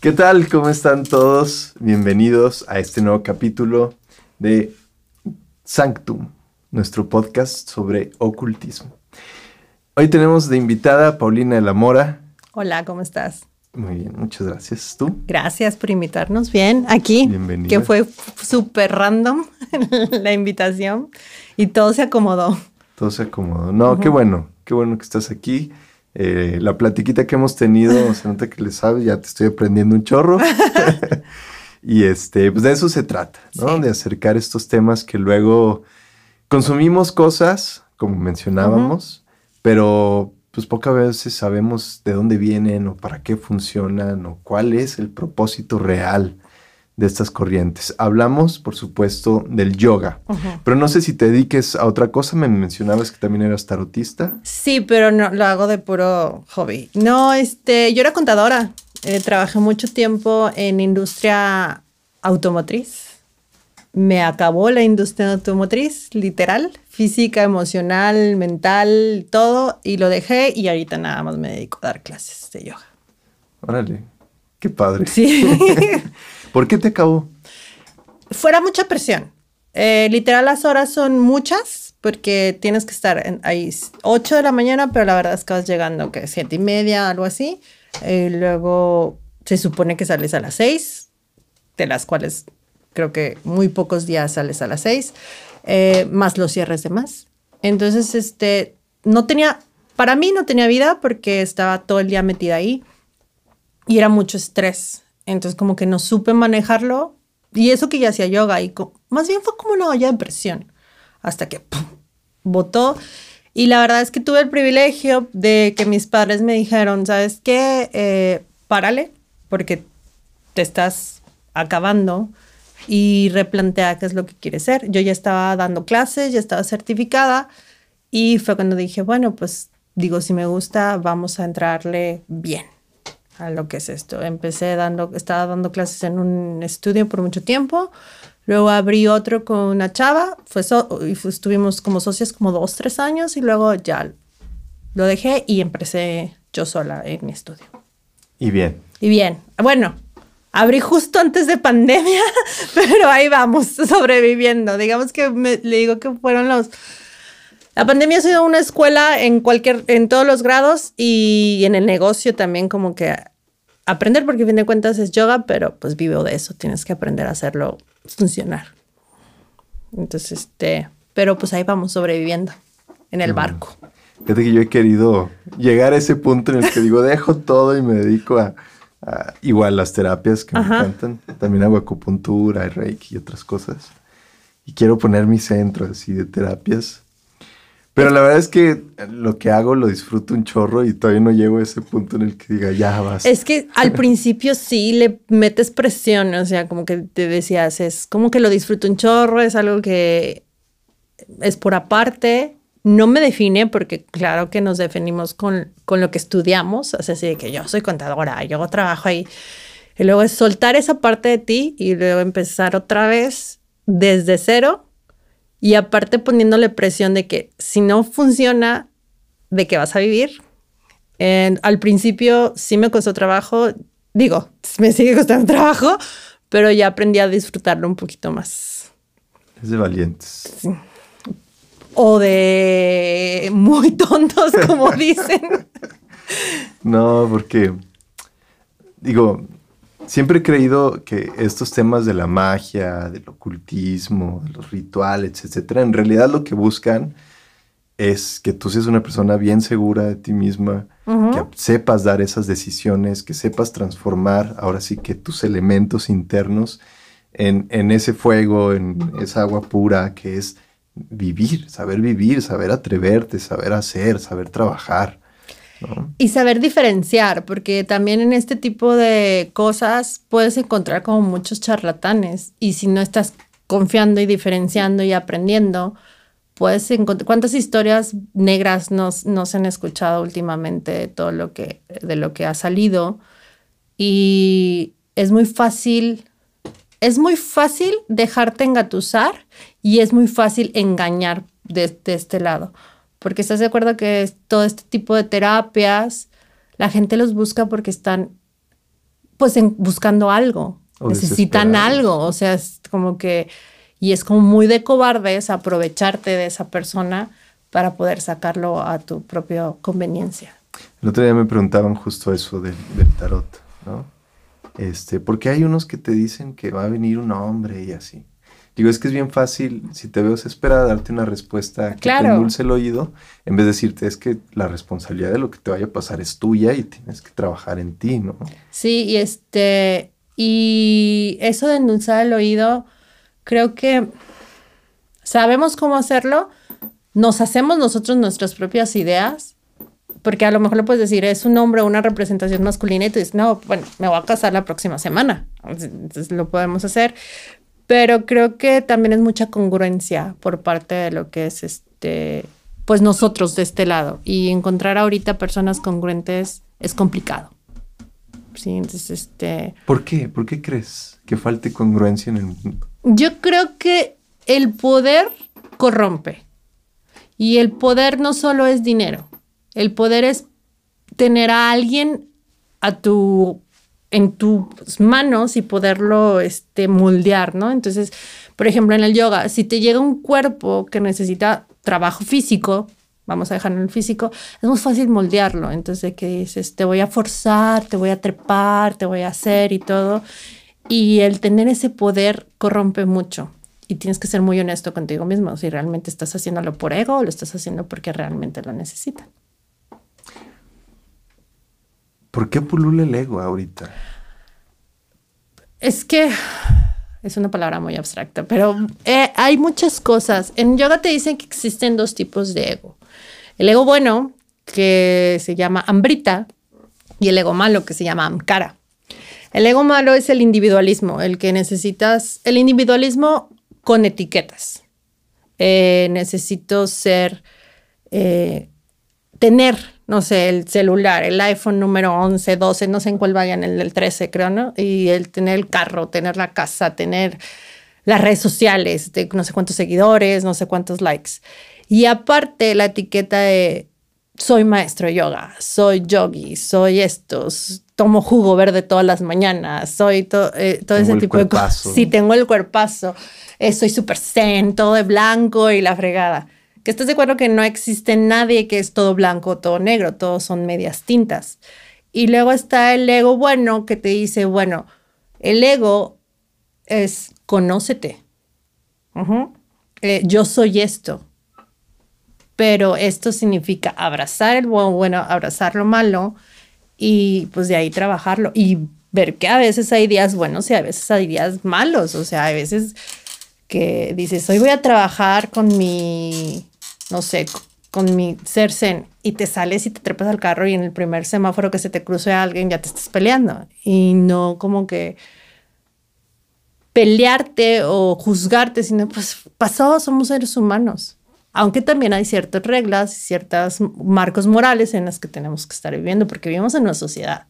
¿Qué tal? ¿Cómo están todos? Bienvenidos a este nuevo capítulo de Sanctum, nuestro podcast sobre ocultismo. Hoy tenemos de invitada a Paulina de la Mora. Hola, ¿cómo estás? Muy bien, muchas gracias. ¿Tú? Gracias por invitarnos. Bien, aquí. Bienvenida. Que fue súper random la invitación y todo se acomodó. Todo se acomodó. No, qué bueno, qué bueno que estás aquí. Eh, la platiquita que hemos tenido, se nota que le sabes, ya te estoy aprendiendo un chorro. y este, pues de eso se trata, ¿no? Sí. De acercar estos temas que luego consumimos cosas, como mencionábamos, pero pues pocas veces sabemos de dónde vienen o para qué funcionan o cuál es el propósito real de estas corrientes. Hablamos, por supuesto, del yoga, pero no sé si te dediques a otra cosa. Me mencionabas que también eras tarotista. Sí, pero no lo hago de puro hobby. No, este, yo era contadora. Eh, trabajé mucho tiempo en industria automotriz. Me acabó la industria automotriz, literal, física, emocional, mental, todo, y lo dejé y ahorita nada más me dedico a dar clases de yoga. Órale, qué padre. Sí. ¿Por qué te acabó? fuera mucha presión. Eh, literal, las horas son muchas porque tienes que estar en, ahí 8 de la mañana, pero la verdad es que vas llegando que siete y media, algo así. Y luego se supone que sales a las 6, de las cuales creo que muy pocos días sales a las 6, más los cierres de más. Entonces, este, no tenía, para mí no tenía vida porque estaba todo el día metida ahí y era mucho estrés. Entonces, como que no supe manejarlo. Y eso que ya hacía yoga, y más bien fue como una olla de presión, hasta que botó. Y la verdad es que tuve el privilegio de que mis padres me dijeron, ¿sabes qué? Eh, párale, porque te estás acabando y replantea qué es lo que quieres ser. Yo ya estaba dando clases, ya estaba certificada y fue cuando dije, bueno, pues digo, si me gusta, vamos a entrarle bien a lo que es esto. Empecé dando, estaba dando clases en un estudio por mucho tiempo. Luego abrí otro con una chava, fue so- y fu- estuvimos como socias como dos, tres años y luego ya lo dejé y empecé yo sola en mi estudio. Y bien, Y bien, bueno, abrí justo antes de pandemia, pero ahí vamos, sobreviviendo. Digamos que me- le digo que fueron los... La pandemia ha sido una escuela en cualquier, en todos los grados y en el negocio también como que aprender, porque a fin de cuentas es yoga, pero pues vivo de eso, tienes que aprender a hacerlo funcionar. Entonces, este, pero pues ahí vamos sobreviviendo en el barco. fíjate que yo he querido llegar a ese punto en el que digo, dejo todo y me dedico a, a- igual las terapias que Ajá. me encantan. También hago acupuntura, reiki y otras cosas. Y quiero poner mi centro así de terapias. Pero la verdad es que lo que hago lo disfruto un chorro y todavía no llego a ese punto en el que diga, ya vas. Es que al principio sí le metes presión, o sea, como que te decías, es como que lo disfruto un chorro, es algo que es por aparte, no me define porque claro que nos definimos con, con lo que estudiamos, o sea, así de que yo soy contadora, yo trabajo ahí, y luego es soltar esa parte de ti y luego empezar otra vez desde cero y aparte poniéndole presión de que si no funciona, ¿de qué vas a vivir? En- al principio sí me costó trabajo, digo, me sigue costando trabajo, pero ya aprendí a disfrutarlo un poquito más. Es de valientes. O de muy tontos, como dicen. No, porque digo, siempre he creído que estos temas de la magia, del ocultismo, de los rituales, etcétera, en realidad lo que buscan es que tú seas una persona bien segura de ti misma, que sepas dar esas decisiones, que sepas transformar ahora sí que tus elementos internos en, en ese fuego, en esa agua pura que es vivir, saber vivir, saber atreverte, saber hacer, saber trabajar. Y saber diferenciar, porque también en este tipo de cosas puedes encontrar como muchos charlatanes y si no estás confiando y diferenciando y aprendiendo, puedes encontrar cuántas historias negras nos, nos han escuchado últimamente de todo lo que de lo que ha salido y es muy fácil es muy fácil dejarte engatusar y es muy fácil engañar de, de este lado. Porque estás de acuerdo que todo este tipo de terapias, la gente los busca porque están pues en, buscando algo, necesitan algo, o sea, es como que, y es como muy de cobardes aprovecharte de esa persona para poder sacarlo a tu propia conveniencia. El otro día me preguntaban justo eso del, del tarot, ¿no? Este, porque hay unos que te dicen que va a venir un hombre y así. Digo, es que es bien fácil, si te veo espera darte una respuesta que te endulce el oído, en vez de decirte es que la responsabilidad de lo que te vaya a pasar es tuya y tienes que trabajar en ti, ¿no? Sí, y este, y eso de endulzar el oído, creo que sabemos cómo hacerlo, nos hacemos nosotros nuestras propias ideas, porque a lo mejor le puedes decir, es un hombre o una representación masculina y tú dices, no, bueno, me voy a casar la próxima semana. Entonces lo podemos hacer, pero creo que también es mucha congruencia por parte de lo que es este, pues nosotros de este lado. Y encontrar ahorita personas congruentes es complicado. Sí, entonces este... ¿Por qué? ¿Por qué crees que falte congruencia en el mundo? Yo creo que el poder corrompe. Y el poder no solo es dinero. El poder es tener a alguien a tu en tus manos y poderlo este, moldear, ¿no? Entonces, por ejemplo, en el yoga, si te llega un cuerpo que necesita trabajo físico, vamos a dejarlo en el físico, es muy fácil moldearlo. Entonces, que dices, te voy a forzar, te voy a trepar, te voy a hacer y todo. Y el tener ese poder corrompe mucho. Y tienes que ser muy honesto contigo mismo, si realmente estás haciéndolo por ego o lo estás haciendo porque realmente lo necesitan. ¿Por qué pulula el ego ahorita? Es que es una palabra muy abstracta, pero eh, hay muchas cosas. En yoga te dicen que existen dos tipos de ego. El ego bueno, que se llama ambrita, y el ego malo, que se llama amkara. El ego malo es el individualismo, el que necesitas, el individualismo con etiquetas. Eh, necesito ser, eh, tener no sé, el celular, el iPhone número 11, 12, no sé en cuál vayan, el del 13 creo, ¿no? Y el tener el carro, tener la casa, tener las redes sociales, de no sé cuántos seguidores, no sé cuántos likes. Y aparte la etiqueta de soy maestro de yoga, soy yogi, soy esto, tomo jugo verde todas las mañanas, soy eh, todo ese tipo de cosas. Sí, tengo el cuerpazo, eh, soy súper zen, todo de blanco y la fregada que estás de acuerdo que no existe nadie que es todo blanco todo negro, todos son medias tintas. Y luego está el ego bueno que te dice, bueno, el ego es conócete. Eh, yo soy esto. Pero esto significa abrazar el bueno, bueno, abrazar lo malo y pues de ahí trabajarlo y ver que a veces hay días buenos y a veces hay días malos. O sea, a veces que dices, hoy voy a trabajar con mi no sé, con mi ser zen y te sales y te trepas al carro y en el primer semáforo que se te cruce alguien ya te estás peleando y no como que pelearte o juzgarte, sino pues pasó, somos seres humanos. Aunque también hay ciertas reglas, ciertos marcos morales en los que tenemos que estar viviendo porque vivimos en una sociedad.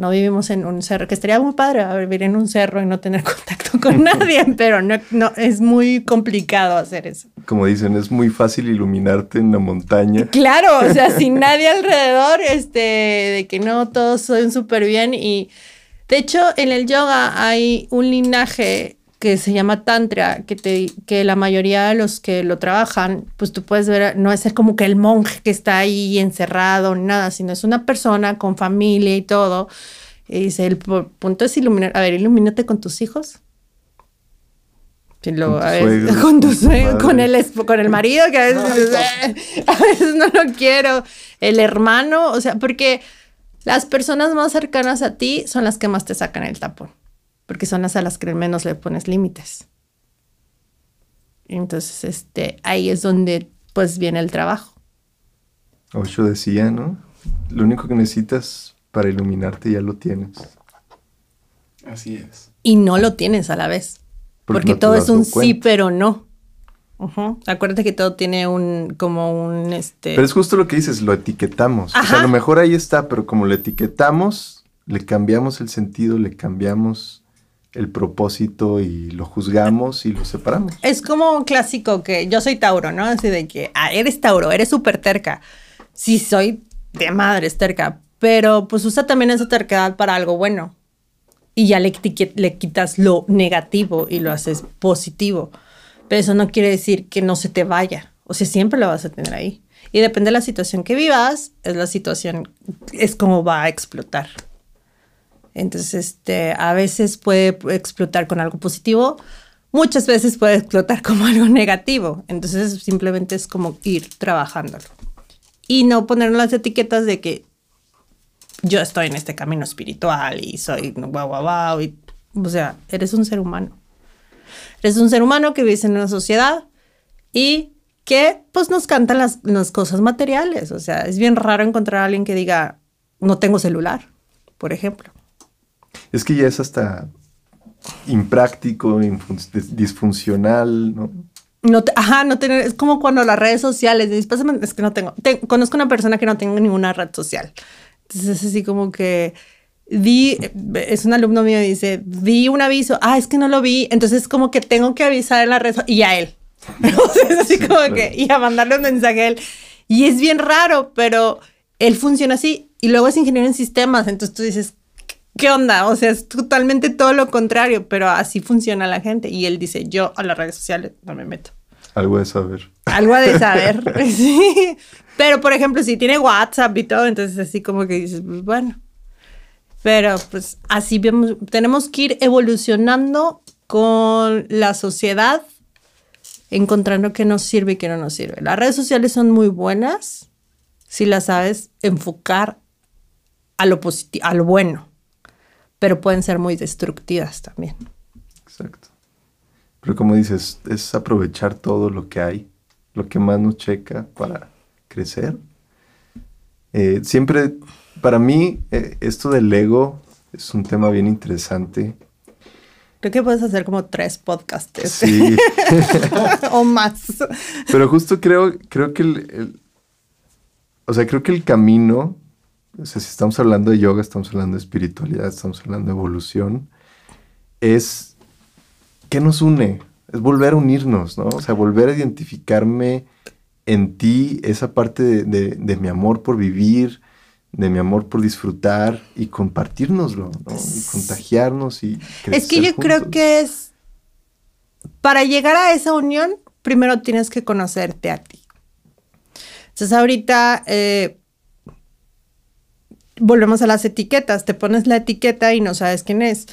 No vivimos en un cerro, que estaría muy padre vivir en un cerro y no tener contacto con nadie, pero no, no, es muy complicado hacer eso. Como dicen, es muy fácil iluminarte en la montaña. Claro, o sea, sin nadie alrededor, este, de que no todos son súper bien. Y de hecho, en el yoga hay un linaje que se llama Tantra, que, te, que la mayoría de los que lo trabajan, pues tú puedes ver, no es como que el monje que está ahí encerrado, nada, sino es una persona con familia y todo. Y dice, el punto es iluminar, a ver, ilumínate con tus hijos. con, a ver, con tu suegro, con el, con el marido, que a veces, a veces no lo quiero, el hermano, o sea, porque las personas más cercanas a ti son las que más te sacan el tapón porque son las a las que menos le pones límites. Entonces, este, ahí es donde pues viene el trabajo. Ocho decía, ¿no? Lo único que necesitas para iluminarte ya lo tienes. Así es. Y no lo tienes a la vez. Porque, todo es un sí, pero no. Acuérdate que todo tiene un, como un, este... Pero es justo lo que dices, lo etiquetamos. O sea, a lo mejor ahí está, pero como lo etiquetamos, le cambiamos el sentido, le cambiamos el propósito y lo juzgamos y lo separamos. Es como un clásico que yo soy Tauro, ¿no? Así de que ah, eres Tauro, eres súper terca. Sí, soy de madre terca, pero pues usa también esa terquedad para algo bueno. y ya le, le quitas lo negativo y lo haces positivo. Pero eso no quiere decir que no se te vaya. O sea, siempre lo vas a tener ahí. Y depende de la situación que vivas, es la situación, es como va a explotar. Entonces, este, a veces puede explotar con algo positivo, muchas veces puede explotar como algo negativo. Entonces, simplemente es como ir trabajándolo. Y no poner las etiquetas de que yo estoy en este camino espiritual y soy guau, guau, guau. Y, o sea, eres un ser humano. Eres un ser humano que vive en una sociedad y que pues nos cantan las, las cosas materiales. O sea, es bien raro encontrar a alguien que diga, no tengo celular, por ejemplo. Es que ya es hasta impráctico, disfuncional, ¿no? No ajá, no tener, es como cuando las redes sociales, es que no tengo, conozco una persona que no tengo ninguna red social. Entonces es así como que vi, es un alumno mío dice, vi un aviso, ah, es que no lo vi, entonces como que tengo que avisar en la red y a él. es así como que, y a mandarle un mensaje a él. Y es bien raro, pero él funciona así y luego es ingeniero en sistemas, entonces tú dices, ¿qué onda? O sea, es totalmente todo lo contrario, pero así funciona la gente. Y él dice, yo a las redes sociales no me meto. Algo de saber. Algo de saber, sí. Pero, por ejemplo, si tiene WhatsApp y todo, entonces así como que dices, pues bueno. Pero pues así vemos, tenemos que ir evolucionando con la sociedad, encontrando qué nos sirve y qué no nos sirve. Las redes sociales son muy buenas si las sabes enfocar a lo a lo bueno pero pueden ser muy destructivas también. Exacto. Pero como dices, es aprovechar todo lo que hay, lo que más nos checa para crecer. Eh, siempre, para mí, eh, esto del ego es un tema bien interesante. Creo que puedes hacer como tres podcasts. Sí. o más. Pero justo creo, creo que el, o sea, creo que el camino o sea, si estamos hablando de yoga, estamos hablando de espiritualidad, estamos hablando de evolución, es ¿qué nos une? Es volver a unirnos, ¿no? O sea, volver a identificarme en ti, esa parte de, mi amor por vivir, de mi amor por disfrutar y compartirnoslo, ¿no? Y contagiarnos y crecer Es que yo creo que es, para llegar a esa unión, primero tienes que conocerte a ti. Entonces ahorita... Eh, volvemos a las etiquetas, te pones la etiqueta y no sabes quién es.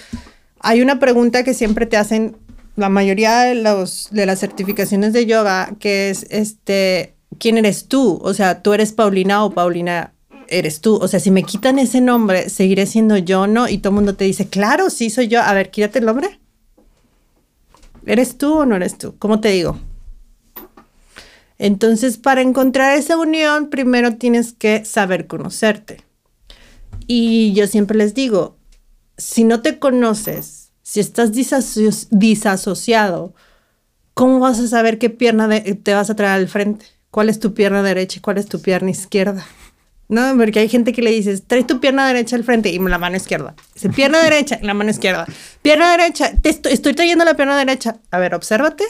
Hay una pregunta que siempre te hacen la mayoría de, los, de las certificaciones de yoga, que es, este, ¿quién eres tú? O sea, ¿tú eres Paulina o Paulina eres tú? O sea, si me quitan ese nombre, ¿seguiré siendo yo, no? Y todo el mundo te dice, claro, sí soy yo. A ver, quítate el nombre. ¿Eres tú o no eres tú? ¿Cómo te digo? Entonces, para encontrar esa unión, primero tienes que saber conocerte. Y yo siempre les digo, si no te conoces, si estás disasociado, ¿cómo vas a saber qué pierna te vas a traer al frente? ¿Cuál es tu pierna derecha y cuál es tu pierna izquierda? No, porque hay gente que le dices, trae tu pierna derecha al frente y la mano izquierda. Dice, pierna derecha y la mano izquierda. Pierna derecha, te estoy, estoy trayendo la pierna derecha. A ver, obsérvate.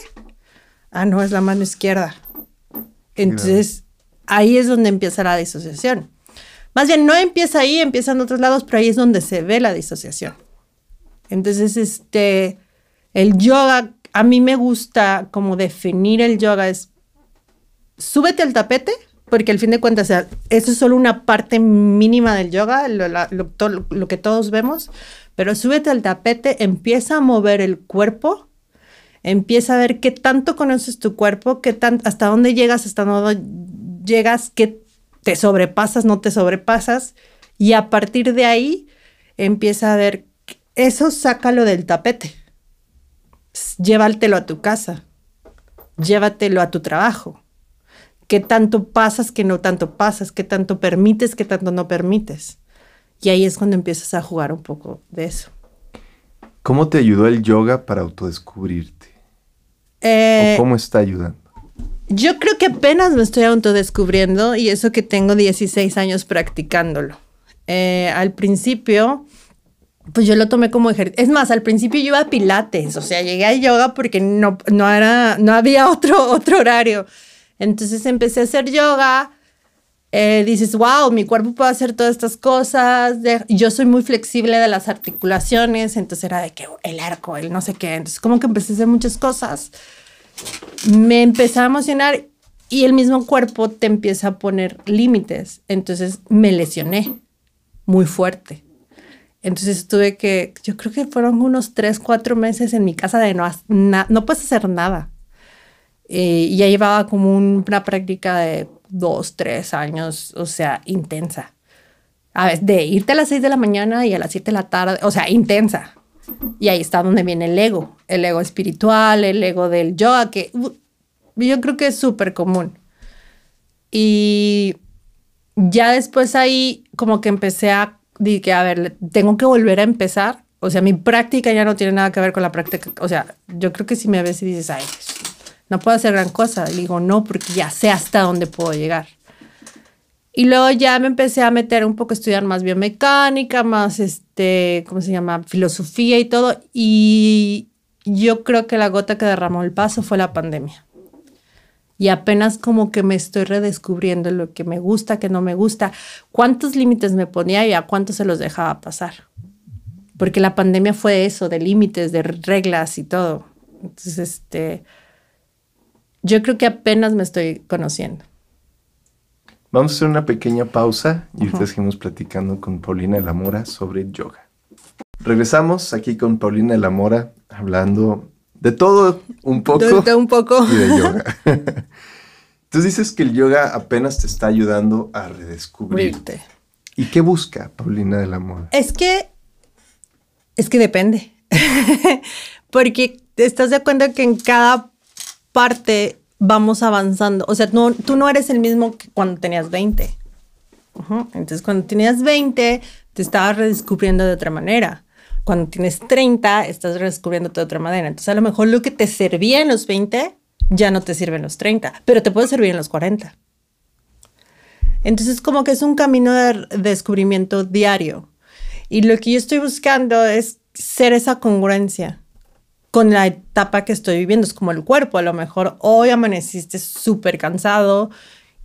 Ah, no, es la mano izquierda. Entonces, ahí es donde empieza la disociación. Más bien, no empieza ahí, empieza en otros lados, pero ahí es donde se ve la disociación. Entonces, este, el yoga, a mí me gusta como definir el yoga es, súbete al tapete, porque al fin de cuentas, eso es solo una parte mínima del yoga, lo, lo, que todos vemos, pero súbete al tapete, empieza a mover el cuerpo, empieza a ver qué tanto conoces tu cuerpo, qué hasta dónde llegas, hasta dónde llegas, qué te sobrepasas, no te sobrepasas, y a partir de ahí empieza a ver, eso sácalo del tapete, llévatelo a tu casa, llévatelo a tu trabajo. ¿Qué tanto pasas, qué no tanto pasas? ¿Qué tanto permites, qué tanto no permites? Y ahí es cuando empiezas a jugar un poco de eso. ¿Cómo te ayudó el yoga para autodescubrirte? Eh, ¿O cómo está ayudando? Yo creo que apenas me estoy autodescubriendo y eso que tengo 16 años practicándolo. Eh, al principio, pues yo lo tomé como ejercicio. Es más, al principio yo iba a pilates, o sea, llegué a yoga porque no, no, era, no había otro, otro horario. Entonces empecé a hacer yoga eh, dices, wow, mi cuerpo puede hacer todas estas cosas. De, yo soy muy flexible de las articulaciones, entonces era de que el arco, el no sé qué. Entonces, como que empecé a hacer muchas cosas. Me empecé a emocionar y el mismo cuerpo te empieza a poner límites. Entonces, me lesioné muy fuerte. Entonces tuve que, yo creo que fueron unos tres, cuatro meses en mi casa de no, no puedes hacer nada. Eh, y ya llevaba como una práctica de dos, tres años, o sea, intensa. A ver, de irte a las seis de la mañana y a las siete de la tarde, o sea, intensa. Y ahí está donde viene el ego, el ego espiritual, el ego del yoga, que uh, yo creo que es súper común. Y ya después ahí como que empecé a, dije, a ver, tengo que volver a empezar. O sea, mi práctica ya no tiene nada que ver con la práctica. O sea, yo creo que si me ves y dices, ay, no puedo hacer gran cosa. digo, no, porque ya sé hasta dónde puedo llegar. Y luego ya me empecé a meter un poco a estudiar más biomecánica, más, este, ¿cómo se llama? Filosofía y todo. Y yo creo que la gota que derramó el paso fue la pandemia. Y apenas como que me estoy redescubriendo lo que me gusta, que no me gusta, cuántos límites me ponía y a cuántos se los dejaba pasar. Porque la pandemia fue eso, de límites, de reglas y todo. Entonces, este, yo creo que apenas me estoy conociendo. Vamos a hacer una pequeña pausa y ahorita seguimos platicando con Paulina de la Mora sobre yoga. Regresamos aquí con Paulina de la Mora hablando de todo un poco. De todo un poco. Y de yoga. Tú dices que el yoga apenas te está ayudando a redescubrirte. ¿Y qué busca Paulina de la Mora? Es que, es que depende. Porque estás de acuerdo que en cada parte vamos avanzando. O sea, no, tú no eres el mismo que cuando tenías 20. Entonces, cuando tenías 20, te estabas redescubriendo de otra manera. Cuando tienes 30, estás redescubriendo de otra manera. Entonces, a lo mejor lo que te servía en los 20 ya no te sirve en los 30, pero te puede servir en los 40. Entonces, como que es un camino de descubrimiento diario. Y lo que yo estoy buscando es ser esa congruencia con la etapa que estoy viviendo. Es como el cuerpo, a lo mejor hoy amaneciste súper cansado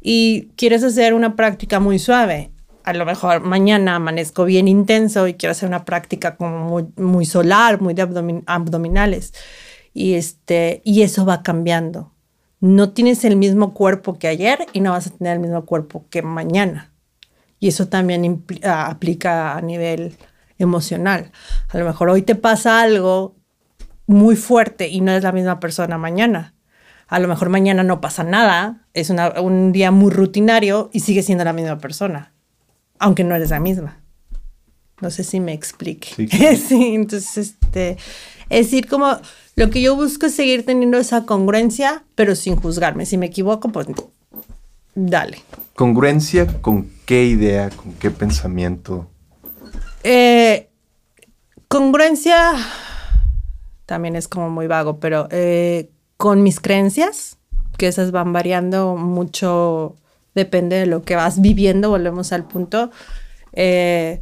y quieres hacer una práctica muy suave. A lo mejor mañana amanezco bien intenso y quiero hacer una práctica como muy, solar, muy de abdominales. Y, este, y eso va cambiando. No tienes el mismo cuerpo que ayer y no vas a tener el mismo cuerpo que mañana. Y eso también aplica a nivel emocional. A lo mejor hoy te pasa algo muy fuerte y no es la misma persona mañana. A lo mejor mañana no pasa nada, es un día muy rutinario y sigue siendo la misma persona, aunque no eres la misma. No sé si me explique. Sí, entonces, este, es decir, como lo que yo busco es seguir teniendo esa congruencia, pero sin juzgarme. Si me equivoco, pues dale. ¿Congruencia con qué idea, con qué pensamiento? Eh, congruencia también es como muy vago, pero eh, con mis creencias, que esas van variando mucho, depende de lo que vas viviendo, volvemos al punto. Eh,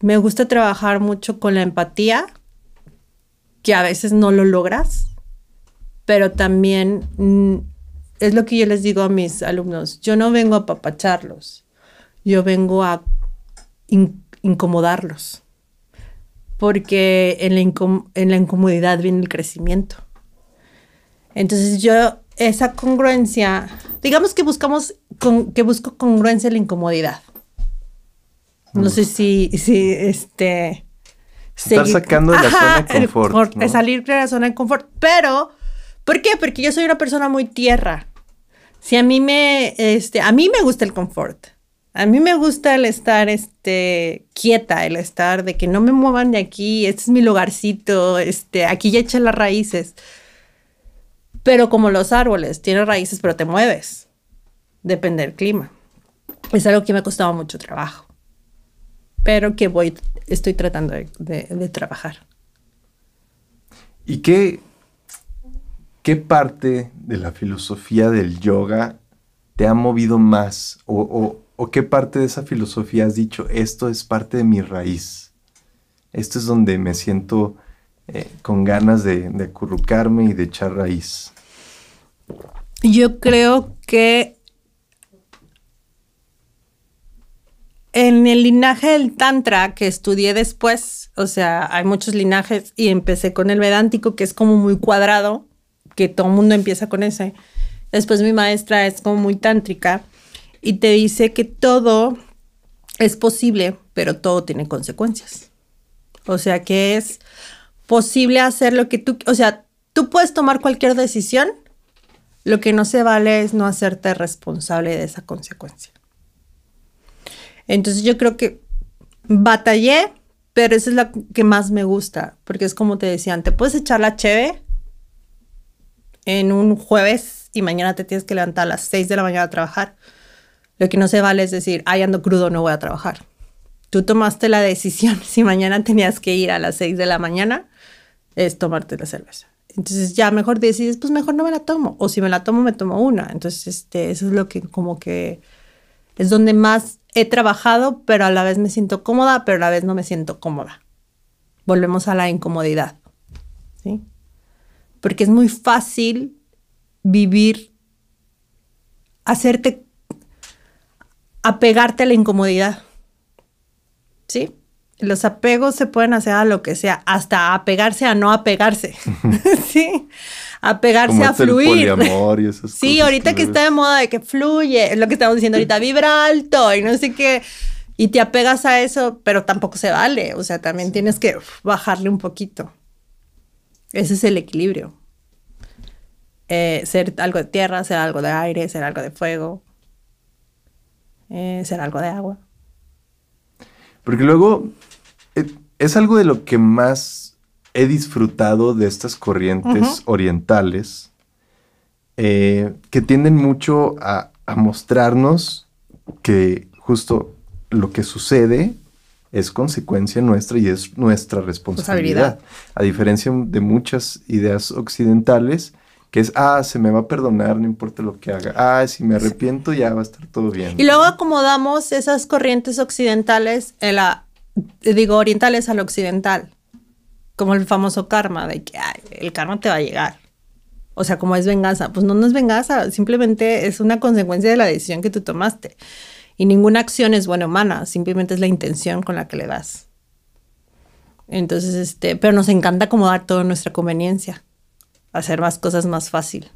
me gusta trabajar mucho con la empatía, que a veces no lo logras, pero también mm, es lo que yo les digo a mis alumnos, yo no vengo a papacharlos, yo vengo a incomodarlos porque en la, en la incomodidad viene el crecimiento. Entonces yo, esa congruencia, digamos que buscamos, que busco congruencia en la incomodidad. No sé si, si este... Estar sacando de la zona de confort. Salir de la zona de confort. Pero, ¿por qué? Porque yo soy una persona muy tierra. Si a mí me, este, a mí me gusta el confort. A mí me gusta el estar este, quieta, el estar de que no me muevan de aquí, este es mi lugarcito, este, aquí ya eché las raíces. Pero como los árboles, tienes raíces, pero te mueves. Depende del clima. Es algo que me ha costado mucho trabajo. Pero que voy, estoy tratando de, trabajar. ¿Y qué, qué parte de la filosofía del yoga te ha movido más o ¿O qué parte de esa filosofía has dicho, esto es parte de mi raíz? Esto es donde me siento eh, con ganas de, de acurrucarme y de echar raíz. Yo creo que en el linaje del Tantra que estudié después, o sea, hay muchos linajes y empecé con el Vedántico, que es como muy cuadrado, que todo el mundo empieza con ese. Después mi maestra es como muy tántrica y te dice que todo es posible, pero todo tiene consecuencias. O sea, que es posible hacer lo que tú, o sea, tú puedes tomar cualquier decisión, lo que no se vale es no hacerte responsable de esa consecuencia. Entonces yo creo que batallé, pero esa es la que más me gusta, porque es como te decían, te puedes echar la cheve en un jueves y mañana te tienes que levantar a las 6 de la mañana a trabajar. Lo que no se vale es decir, ay, ando crudo, no voy a trabajar. Tú tomaste la decisión, si mañana tenías que ir a las 6 de la mañana, es tomarte la cerveza. Entonces ya mejor decides, pues mejor no me la tomo. O si me la tomo, me tomo una. Entonces, este, eso es lo que como que es donde más he trabajado, pero a la vez me siento cómoda, pero a la vez no me siento cómoda. Volvemos a la incomodidad. ¿sí? Porque es muy fácil vivir, hacerte, apegarte a la incomodidad. ¿Sí? Los apegos se pueden hacer a lo que sea, hasta apegarse a no apegarse. ¿Sí? Apegarse a fluir. sí, ahorita que, está de moda de que fluye, es lo que estamos diciendo ahorita, vibra alto y no sé qué. Y te apegas a eso, pero tampoco se vale. O sea, también tienes que bajarle un poquito. Ese es el equilibrio. Eh, ser algo de tierra, ser algo de aire, ser algo de fuego, eh, ser algo de agua. Porque luego eh, es algo de lo que más he disfrutado de estas corrientes orientales que tienden mucho a, mostrarnos que justo lo que sucede es consecuencia nuestra y es nuestra responsabilidad. A diferencia de muchas ideas occidentales que es, ah, se me va a perdonar, no importa lo que haga. Ah, si me arrepiento ya va a estar todo bien. Y luego acomodamos esas corrientes occidentales, en la, digo, orientales al occidental, como el famoso karma, de que el karma te va a llegar. O sea, como es venganza. Pues no, no es venganza, simplemente es una consecuencia de la decisión que tú tomaste. Y ninguna acción es buena o mala, simplemente es la intención con la que le das. Entonces, este, pero nos encanta acomodar todo en nuestra conveniencia hacer más cosas más fácil.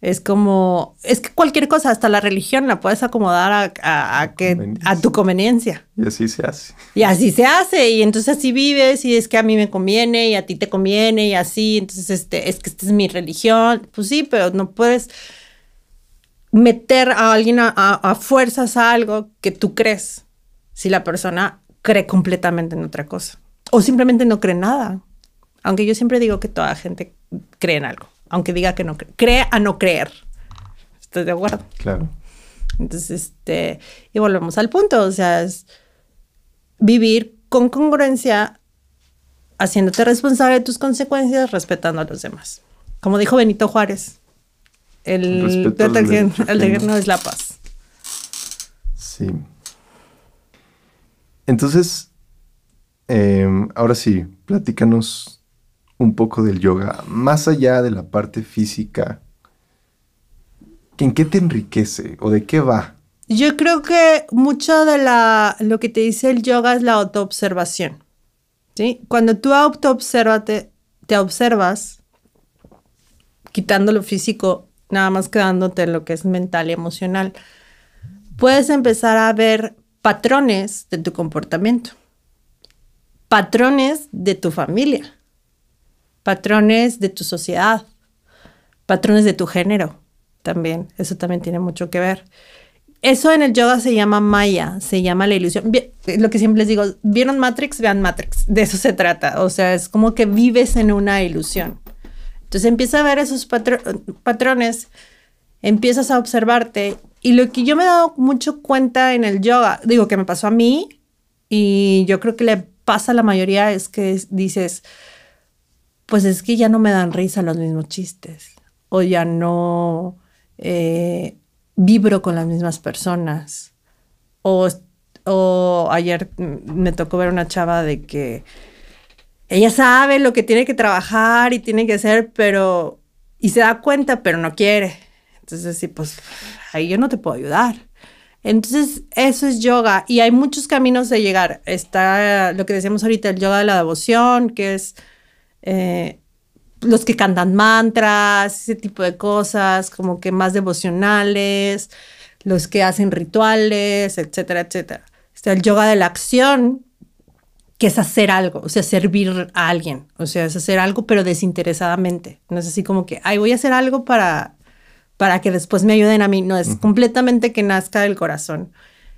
Es como, es que cualquier cosa, hasta la religión la puedes acomodar a, a, que, a tu conveniencia. Y así se hace. Y así se hace, y entonces así vives, y es que a mí me conviene, y a ti te conviene, y así, entonces este, es que esta es mi religión. Pues sí, pero no puedes meter a alguien a, a fuerzas a algo que tú crees, si la persona cree completamente en otra cosa. O simplemente no cree nada. Aunque yo siempre digo que toda gente cree en algo, aunque diga que no cree. Cree a no creer. ¿Estás de acuerdo? Claro. Entonces, este, y volvemos al punto, o sea, es vivir con congruencia, haciéndote responsable de tus consecuencias, respetando a los demás. Como dijo Benito Juárez, el, el, no es la paz. Sí. Entonces, em, ahora sí, platícanos un poco del yoga, más allá de la parte física, ¿en qué te enriquece o de qué va? Yo creo que mucho de la, lo que te dice el yoga es la autoobservación. ¿sí? Cuando tú autoobservate, te observas, quitando lo físico, nada más quedándote en lo que es mental y emocional, puedes empezar a ver patrones de tu comportamiento, patrones de tu familia patrones de tu sociedad, patrones de tu género también. Eso también tiene mucho que ver. Eso en el yoga se llama Maya, se llama la ilusión. Lo que siempre les digo, ¿vieron Matrix? Vean Matrix. De eso se trata. O sea, es como que vives en una ilusión. Entonces empieza a ver esos patrones, empiezas a observarte. Y lo que yo me he dado mucho cuenta en el yoga, digo que me pasó a mí y yo creo que le pasa a la mayoría, es que dices, pues es que ya no me dan risa los mismos chistes o ya no eh, vibro con las mismas personas. O, o ayer me tocó ver una chava de que ella sabe lo que tiene que trabajar y tiene que hacer, pero... Y se da cuenta, pero no quiere. Entonces, sí, pues ahí yo no te puedo ayudar. Entonces, eso es yoga y hay muchos caminos de llegar. Está lo que decíamos ahorita, el yoga de la devoción, que es eh, los que cantan mantras, ese tipo de cosas, como que más devocionales, los que hacen rituales, etcétera, etcétera. Está el yoga de la acción, que es hacer algo, o sea, servir a alguien, o sea, es hacer algo pero desinteresadamente. No es así como que, ay, voy a hacer algo para, para que después me ayuden a mí. No, es completamente que nazca del corazón.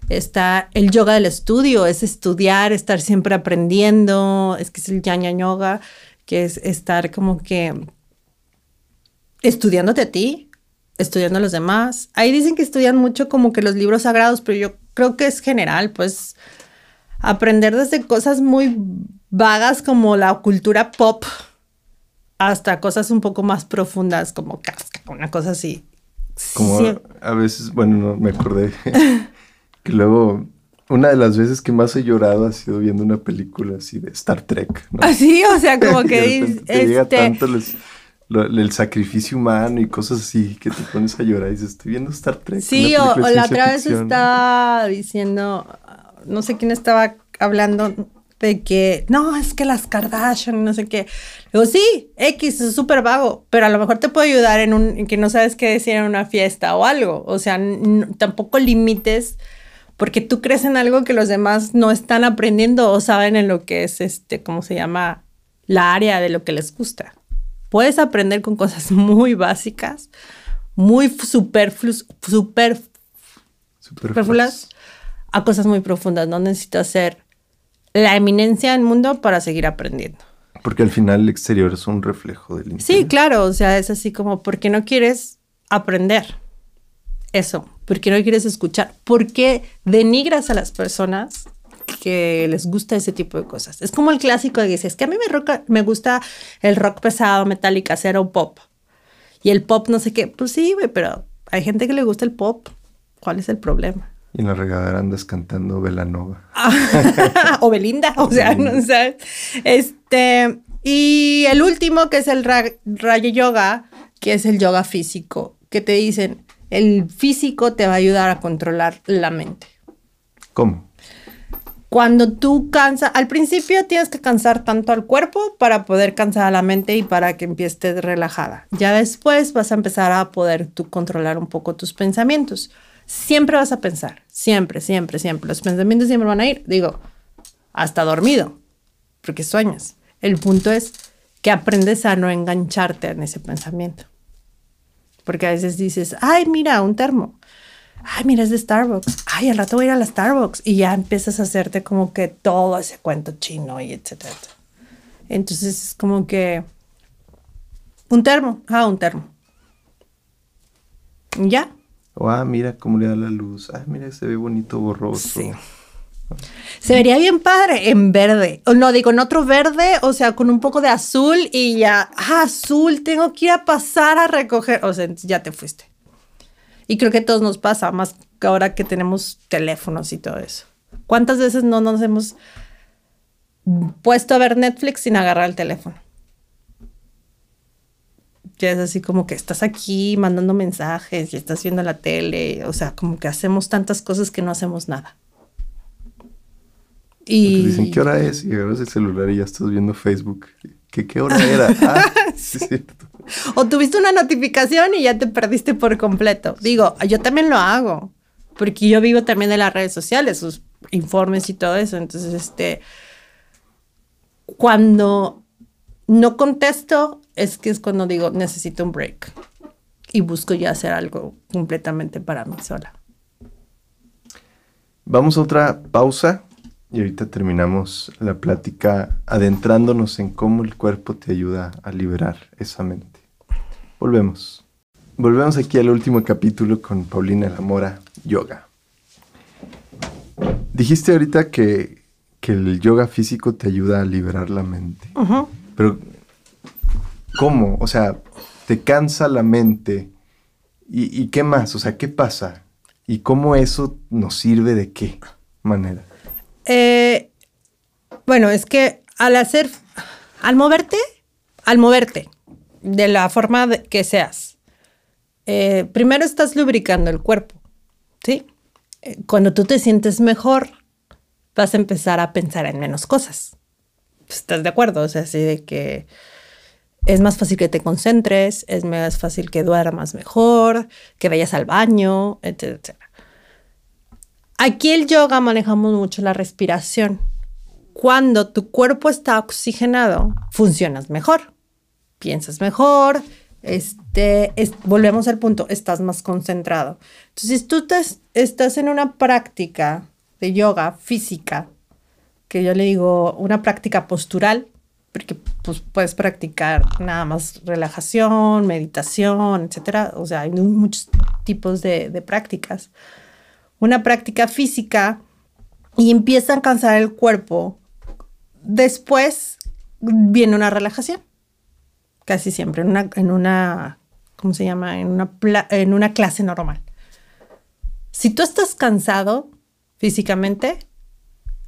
Está el yoga del estudio, es estudiar, estar siempre aprendiendo, es que es el Yanya Yoga, que es estar como que estudiándote a ti, estudiando a los demás. Ahí dicen que estudian mucho como que los libros sagrados, pero yo creo que es general, pues aprender desde cosas muy vagas como la cultura pop hasta cosas un poco más profundas como Kafka, una cosa así. Como a veces, bueno, no, me acordé que luego una de las veces que más he llorado ha sido viendo una película así de Star Trek. Así, ah, o sea, como que te llega este tanto el sacrificio humano y cosas así que te pones a llorar y dices, estoy viendo Star Trek. Sí, o, la otra vez estaba diciendo, no sé quién estaba hablando de que, no, es que las Kardashian, no sé qué. Digo, sí, X es súper vago, pero a lo mejor te puede ayudar en un, que no sabes qué decir en una fiesta o algo. O sea, tampoco limites porque tú crees en algo que los demás no están aprendiendo o saben en lo que es, este, ¿cómo se llama? La área de lo que les gusta. Puedes aprender con cosas muy básicas, muy superfluas, super, superfluas a cosas muy profundas. No necesitas ser la eminencia del mundo para seguir aprendiendo. Porque al final el exterior es un reflejo del interior. Sí, claro, o sea, es así como, ¿por qué no quieres aprender? Eso, ¿por qué no quieres escuchar? ¿Por qué denigras a las personas que les gusta ese tipo de cosas? Es como el clásico de que dices, que a mí me, me gusta el rock pesado, metálica, cero pop. Y el pop no sé qué, pues sí, pero hay gente que le gusta el pop. ¿Cuál es el problema? Y en la regadera andas cantando Velanova. o Belinda, o sea, no sé. Este, y el último, que es el Rayo Yoga, que es el yoga físico, que te dicen, el físico te va a ayudar a controlar la mente. ¿Cómo? Cuando tú cansas, al principio tienes que cansar tanto al cuerpo para poder cansar a la mente y para que empieces relajada. Ya después vas a empezar a poder tú controlar un poco tus pensamientos siempre vas a pensar, siempre, siempre, siempre. Los pensamientos siempre van a ir, digo, hasta dormido, porque sueñas. El punto es que aprendes a no engancharte en ese pensamiento. Porque a veces dices, ay, mira, un termo. Ay, mira, es de Starbucks. Ay, al rato voy a ir a la Starbucks. Y ya empiezas a hacerte como que todo ese cuento chino y etcétera. Entonces es como que un termo. Ah, un termo. Ya, o, ah, mira cómo le da la luz. Ah, mira, se ve bonito, borroso. Sí. Se vería bien padre en verde. O no, digo, en otro verde, o sea, con un poco de azul y ya, ah, azul, tengo que ir a pasar a recoger. O sea, ya te fuiste. Y creo que a todos nos pasa, más que ahora que tenemos teléfonos y todo eso. ¿Cuántas veces no nos hemos puesto a ver Netflix sin agarrar el teléfono? ya es así como que estás aquí mandando mensajes y estás viendo la tele, o sea, como que hacemos tantas cosas que no hacemos nada. Y dicen, ¿qué hora es? Y agarras el celular y ya estás viendo Facebook. ¿Qué, qué hora era? Ah, sí. cierto. O tuviste una notificación y ya te perdiste por completo. Digo, yo también lo hago, porque yo vivo también de las redes sociales, sus informes y todo eso. Entonces, este, cuando no contesto, es que es cuando digo, necesito un break y busco ya hacer algo completamente para mí sola. Vamos a otra pausa y ahorita terminamos la plática adentrándonos en cómo el cuerpo te ayuda a liberar esa mente. Volvemos. Volvemos aquí al último capítulo con Paulina Lamora, yoga. Dijiste ahorita que, el yoga físico te ayuda a liberar la mente. Pero ¿Cómo? O sea, te cansa la mente. ¿Y, qué más? O sea, ¿qué pasa? ¿Y cómo eso nos sirve de qué manera? Eh, bueno, es que al hacer, al moverte, al moverte, de la forma que seas, eh, primero estás lubricando el cuerpo, ¿sí? eh, cuando tú te sientes mejor, vas a empezar a pensar en menos cosas. ¿Estás de acuerdo? O sea, así de que es más fácil que te concentres, es más fácil que duermas mejor, que vayas al baño, etc. Aquí el yoga manejamos mucho la respiración. Cuando tu cuerpo está oxigenado, funcionas mejor, piensas mejor, este, volvemos al punto, estás más concentrado. Entonces, si tú estás en una práctica de yoga física, que yo le digo una práctica postural, porque pues, puedes practicar nada más relajación, meditación, etcétera. O sea, hay muchos tipos de prácticas. Una práctica física y empieza a cansar el cuerpo. Después viene una relajación. Casi siempre, en una, en una ¿cómo se llama? En una, en una clase normal. Si tú estás cansado físicamente,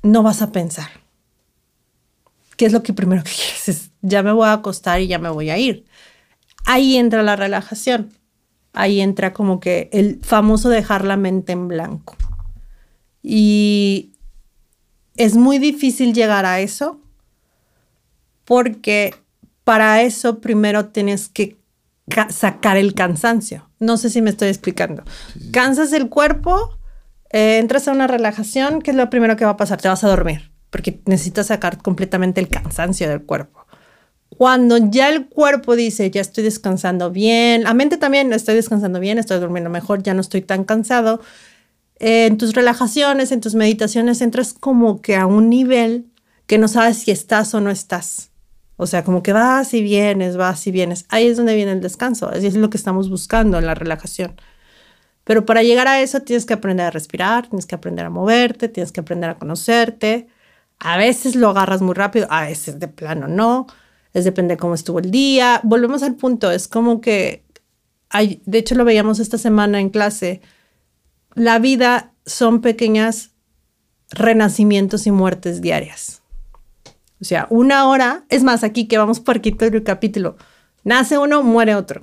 no vas a pensar ¿qué es lo que primero que quieres? Es, ya me voy a acostar y ya me voy a ir. Ahí entra la relajación. Ahí entra como que el famoso dejar la mente en blanco. Y es muy difícil llegar a eso porque para eso primero tienes que sacar el cansancio. No sé si me estoy explicando. Cansas el cuerpo, eh, entras a una relajación, ¿qué es lo primero que va a pasar? Te vas a dormir porque necesitas sacar completamente el cansancio del cuerpo. Cuando ya el cuerpo dice, ya estoy descansando bien, la mente también, estoy descansando bien, estoy durmiendo mejor, ya no estoy tan cansado, eh, en tus relajaciones, en tus meditaciones, entras como que a un nivel que no sabes si estás o no estás. O sea, como que vas y vienes, vas y vienes. Ahí es donde viene el descanso. Así es lo que estamos buscando en la relajación. Pero para llegar a eso tienes que aprender a respirar, tienes que aprender a moverte, tienes que aprender a conocerte, a veces lo agarras muy rápido, a veces de plano no. Es depende de cómo estuvo el día. Volvemos al punto, es como que hay, de hecho lo veíamos esta semana en clase. La vida son pequeñas renacimientos y muertes diarias. O sea, una hora, es más, aquí que vamos por aquí todo el capítulo, nace uno, muere otro.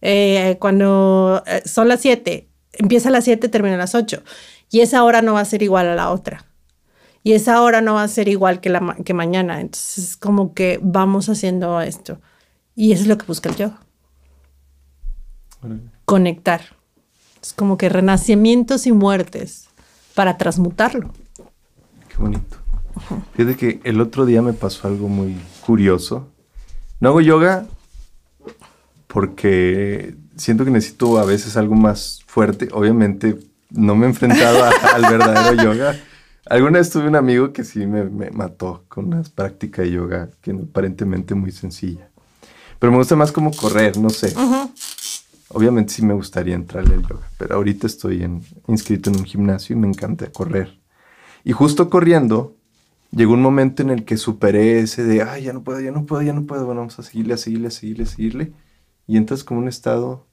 Eh, cuando eh, son las siete, empieza a las siete, termina a las ocho. Y esa hora no va a ser igual a la otra y esa hora no va a ser igual que, la, que mañana. Entonces, es como que vamos haciendo esto. Y eso es lo que busca el yoga. Conectar. Es como que renacimientos y muertes para transmutarlo. Qué bonito. Fíjate que el otro día me pasó algo muy curioso. No hago yoga porque siento que necesito a veces algo más fuerte. Obviamente no me he enfrentado al verdadero yoga, Alguna vez tuve un amigo que sí me, mató con una práctica de yoga que aparentemente muy sencilla. Pero me gusta más como correr, no sé. Obviamente sí me gustaría entrarle al yoga, pero ahorita estoy inscrito en un gimnasio y me encanta correr. Y justo corriendo, llegó un momento en el que superé ese de, ay, ya no puedo, ya no puedo, ya no puedo, bueno, vamos a seguirle, a seguirle, a seguirle, a seguirle. Y entras como un estado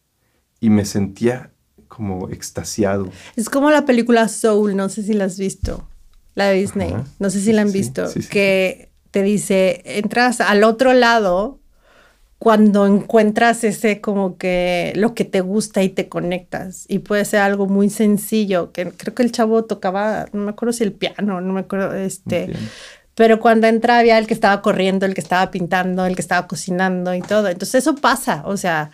y me sentía como extasiado. Es como la película Soul, no sé si la has visto la de Disney, no sé si la han visto, que te dice, entras al otro lado cuando encuentras ese como que lo que te gusta y te conectas. Y puede ser algo muy sencillo, que creo que el chavo tocaba, no me acuerdo si el piano, no me acuerdo, este... Pero cuando entra había el que estaba corriendo, el que estaba pintando, el que estaba cocinando y todo. Entonces eso pasa, o sea,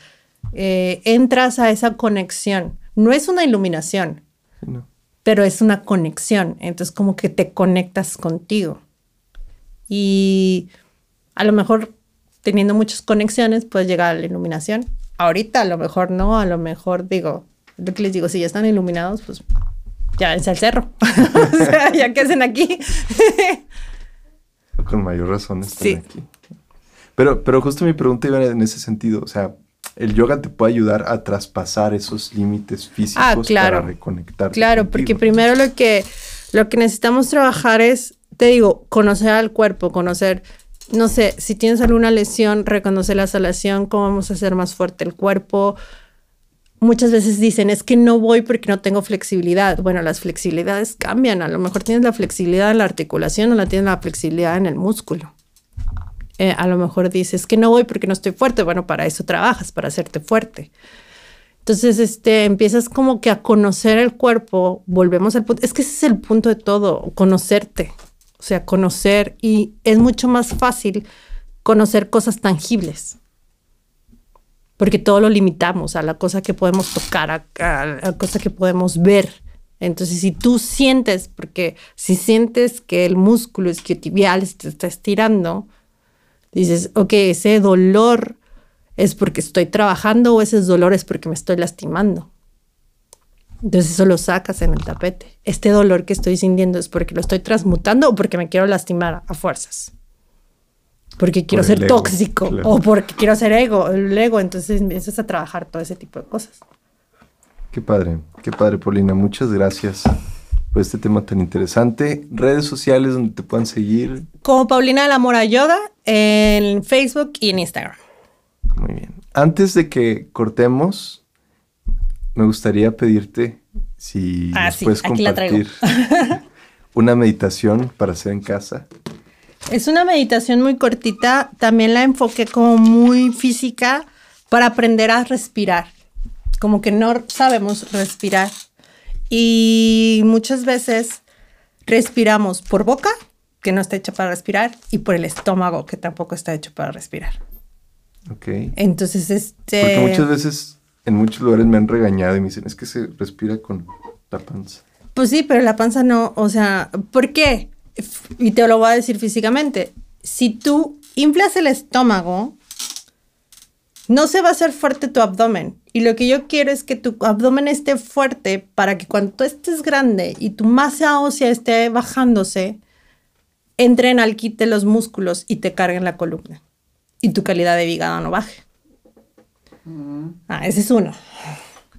eh, entras a esa conexión. No es una iluminación. No pero es una conexión, entonces como que te conectas contigo. Y a lo mejor teniendo muchas conexiones puedes llegar a la iluminación. Ahorita a lo mejor no, a lo mejor digo, lo que les digo, si ya están iluminados, pues ya es al cerro. o sea, ya que hacen aquí. Con mayor razón están aquí. Pero, pero justo mi pregunta iba en ese sentido, o sea, el yoga te puede ayudar a traspasar esos límites físicos ah, para reconectar. Claro, porque primero lo que, lo que necesitamos trabajar es, te digo, conocer al cuerpo, conocer, no sé, si tienes alguna lesión, reconocer la salación, cómo vamos a hacer más fuerte el cuerpo. Muchas veces dicen, es que no voy porque no tengo flexibilidad. Bueno, las flexibilidades cambian. A lo mejor tienes la flexibilidad en la articulación o la tienes la flexibilidad en el músculo. Eh, a lo mejor dices que no voy porque no estoy fuerte. Bueno, para eso trabajas, para hacerte fuerte. Entonces, este, empiezas como que a conocer el cuerpo, volvemos al punto, es que ese es el punto de todo, conocerte, o sea, conocer y es mucho más fácil conocer cosas tangibles, porque todo lo limitamos a la cosa que podemos tocar, a, la cosa que podemos ver. Entonces, si tú sientes, porque si sientes que el músculo isquiotibial te está estirando, dices, ok, ese dolor es porque estoy trabajando o ese dolor es porque me estoy lastimando. Entonces eso lo sacas en el tapete. Este dolor que estoy sintiendo es porque lo estoy transmutando o porque me quiero lastimar a fuerzas. Porque quiero Por ser ego, tóxico claro. o porque quiero ser ego, el ego. Entonces empiezas a trabajar todo ese tipo de cosas. Qué padre, qué padre, Paulina. Muchas gracias por este tema tan interesante. Redes sociales donde te puedan seguir. Como Paulina de la Mora Yoga en Facebook y en Instagram. Muy bien. Antes de que cortemos, me gustaría pedirte si Ah, nos sí, puedes compartir una meditación para hacer en casa. Es una meditación muy cortita, también la enfoqué como muy física para aprender a respirar. Como que no sabemos respirar. Y muchas veces respiramos por boca, que no está hecha para respirar, y por el estómago, que tampoco está hecho para respirar. Ok. Entonces, este... Porque muchas veces en muchos lugares me han regañado y me dicen, es que se respira con la panza. Pues sí, pero la panza no, o sea, ¿por qué? Y te lo voy a decir físicamente. Si tú inflas el estómago, no se va a hacer fuerte tu abdomen. Y lo que yo quiero es que tu abdomen esté fuerte para que cuando tú estés grande y tu masa ósea esté bajándose, entren al quite los músculos y te carguen la columna. Y tu calidad de hígado no baje. Ah, ese es uno.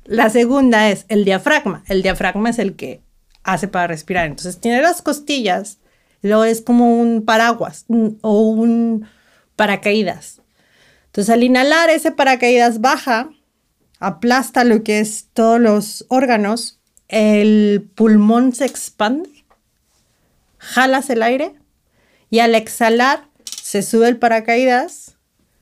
La segunda es el diafragma. El diafragma es el que hace para respirar. Entonces tiene las costillas, luego es como un paraguas un- o un paracaídas. Entonces al inhalar ese paracaídas baja, aplasta lo que es todos los órganos, el pulmón se expande, jalas el aire y al exhalar se sube el paracaídas,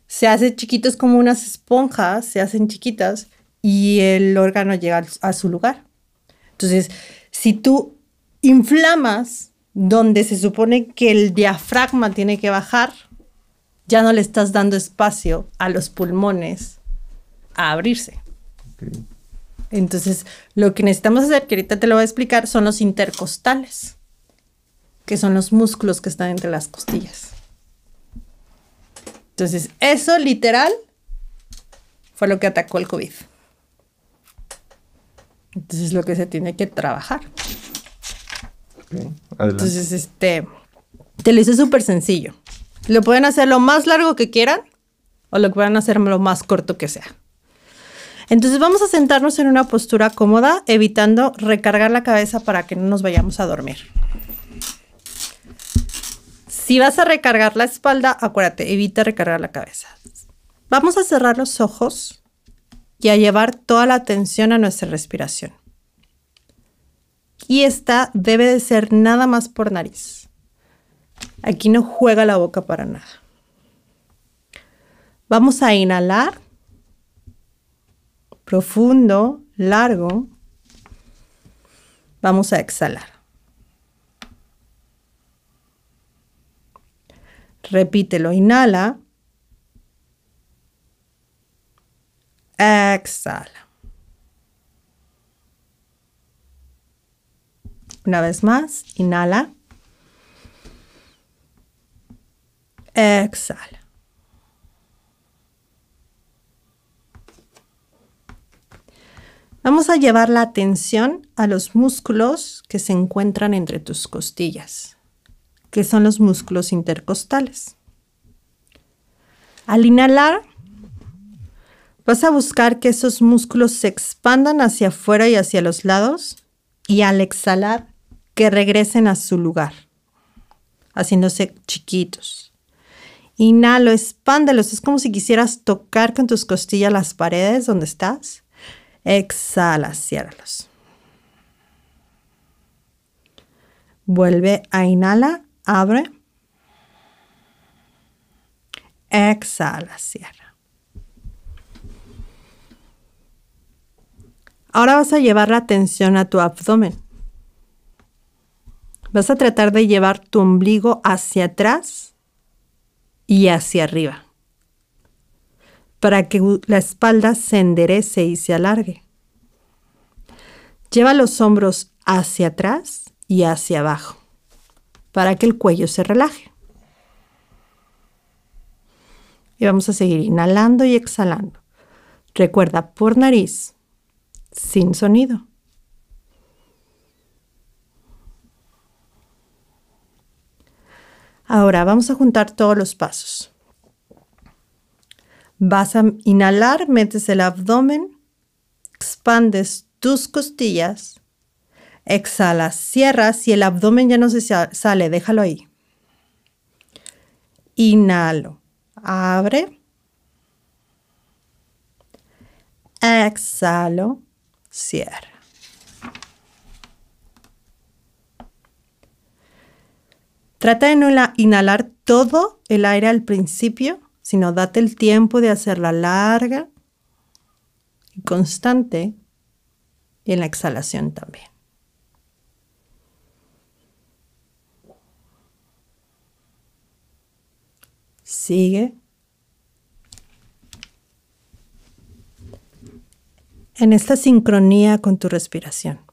se hace chiquitos como unas esponjas, se hacen chiquitas y el órgano llega a su lugar. Entonces, si tú inflamas donde se supone que el diafragma tiene que bajar, ya no le estás dando espacio a los pulmones a abrirse. Entonces, lo que necesitamos hacer, que ahorita te lo voy a explicar, son los intercostales, que son los músculos que están entre las costillas. Entonces, eso literal fue lo que atacó el COVID. Entonces, es lo que se tiene que trabajar. Entonces, este, te lo hice súper sencillo. Lo pueden hacer lo más largo que quieran o lo pueden hacer lo más corto que sea. Entonces vamos a sentarnos en una postura cómoda, evitando recargar la cabeza para que no nos vayamos a dormir. Si vas a recargar la espalda, acuérdate, evita recargar la cabeza. Vamos a cerrar los ojos y a llevar toda la atención a nuestra respiración. Y esta debe de ser nada más por nariz. Aquí no juega la boca para nada. Vamos a inhalar profundo, largo. Vamos a exhalar. Repítelo, inhala. Exhala. Una vez más, inhala. Exhala. Vamos a llevar la atención a los músculos que se encuentran entre tus costillas, que son los músculos intercostales. Al inhalar, vas a buscar que esos músculos se expandan hacia afuera y hacia los lados y al exhalar, que regresen a su lugar, haciéndose chiquitos. Inhalo, expándelos. Es como si quisieras tocar con tus costillas las paredes donde estás. Exhala, ciérralos. Vuelve a inhala, abre. Exhala, cierra. Ahora vas a llevar la atención a tu abdomen. Vas a tratar de llevar tu ombligo hacia atrás y hacia arriba para que la espalda se enderece y se alargue. Lleva los hombros hacia atrás y hacia abajo para que el cuello se relaje. Y vamos a seguir inhalando y exhalando. Recuerda por nariz, sin sonido. Ahora vamos a juntar todos los pasos. Vas a inhalar, metes el abdomen, expandes tus costillas, exhalas, cierras y el abdomen ya no se sale, déjalo ahí. Inhalo, abre. Exhalo, cierra. Trata de no inhalar todo el aire al principio, sino date el tiempo de hacerla larga y constante y en la exhalación también. Sigue. En esta sincronía con tu respiración.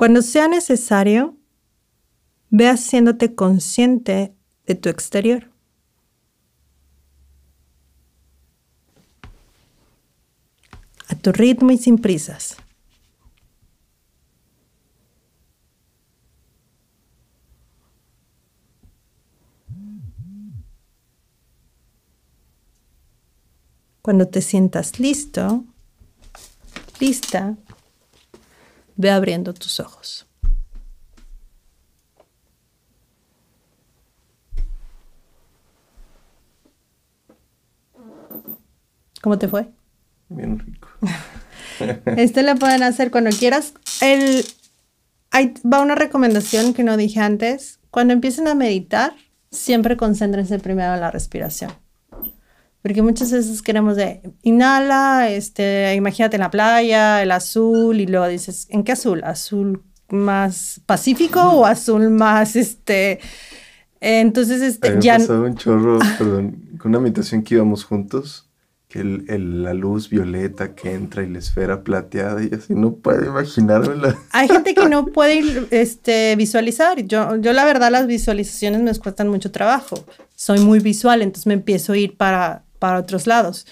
Cuando sea necesario, ve haciéndote consciente de tu exterior. A tu ritmo y sin prisas. Cuando te sientas listo, lista, Ve abriendo tus ojos. ¿Cómo te fue? Bien rico. este lo pueden hacer cuando quieras. El, hay, va una recomendación que no dije antes. Cuando empiecen a meditar, siempre concéntrense primero en la respiración. Porque muchas veces queremos de inhala, este, imagínate la playa, el azul, y luego dices, ¿en qué azul? ¿Azul más pacífico o azul más este? Entonces, este, ya. pasado un chorro, perdón, con una meditación que íbamos juntos, que el, la luz violeta que entra y la esfera plateada, y así no puedo imaginármela. Hay gente que no puede este, visualizar. Yo, yo, la verdad, las visualizaciones me cuestan mucho trabajo. Soy muy visual, entonces me empiezo a ir para para otros lados.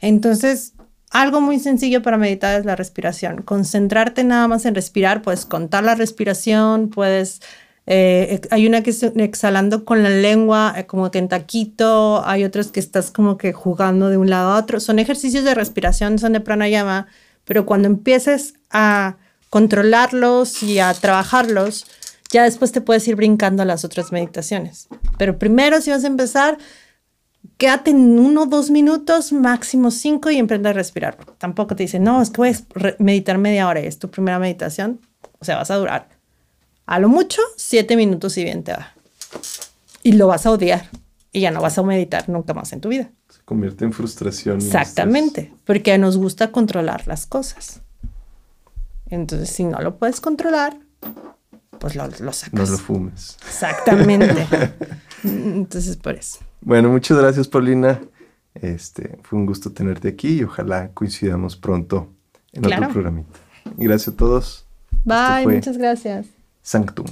Entonces, algo muy sencillo para meditar es la respiración. Concentrarte nada más en respirar, puedes contar la respiración, puedes... Eh, hay una que es exhalando con la lengua, eh, como que en taquito, hay otras que estás como que jugando de un lado a otro. Son ejercicios de respiración, son de pranayama, pero cuando empieces a controlarlos y a trabajarlos, ya después te puedes ir brincando a las otras meditaciones. Pero primero, si vas a empezar, quédate en uno, dos minutos, máximo cinco y emprende a respirar. Tampoco te dicen, no, es que voy a meditar media hora y es tu primera meditación. O sea, vas a durar a lo mucho siete minutos y bien te va. Y lo vas a odiar y ya no vas a meditar nunca más en tu vida. Se convierte en frustración. Exactamente, porque nos gusta controlar las cosas. Entonces, si no lo puedes controlar, pues lo, lo sacas. No lo fumes. Exactamente. Entonces, por eso. Bueno, muchas gracias, Paulina. Este, fue un gusto tenerte aquí y ojalá coincidamos pronto en otro programita. Gracias a todos. Bye, muchas gracias. Sanctum.